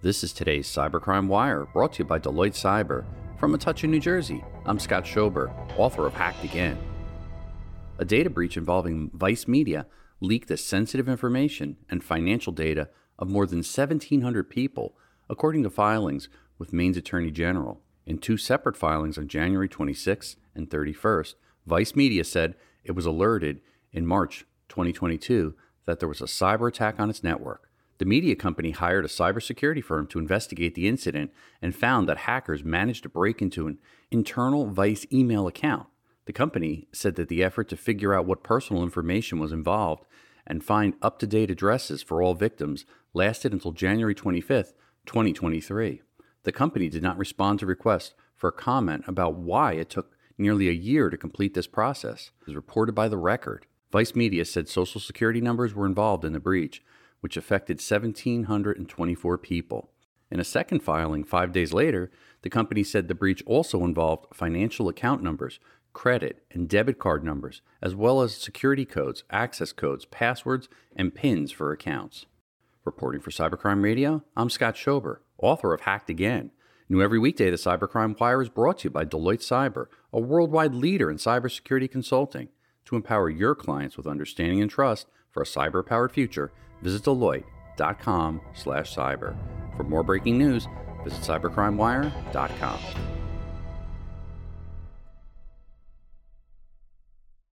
This is today's Cybercrime Wire, brought to you by Deloitte Cyber. From Metuchen, New Jersey, I'm Scott Schober, author of Hacked Again. A data breach involving Vice Media leaked the sensitive information and financial data of more than 1,700 people, according to filings with Maine's Attorney General. In two separate filings on January 26th and 31st, Vice Media said it was alerted in March 2022 that there was a cyber attack on its network. The media company hired a cybersecurity firm to investigate the incident and found that hackers managed to break into an internal Vice email account. The company said that the effort to figure out what personal information was involved and find up to date addresses for all victims lasted until January 25, 2023. The company did not respond to requests for comment about why it took nearly a year to complete this process, as reported by The Record. Vice Media said social security numbers were involved in the breach, which affected 1,724 people. In a second filing five days later, the company said the breach also involved financial account numbers, credit and debit card numbers, as well as security codes, access codes, passwords, and PINs for accounts. Reporting for Cybercrime Radio, I'm Scott Schober, author of Hacked Again. New every weekday, the Cybercrime Wire is brought to you by Deloitte Cyber, a worldwide leader in cybersecurity consulting. To empower your clients with understanding and trust for a cyber-powered future, visit Deloitte.com slash cyber. For more breaking news, visit cybercrimewire.com.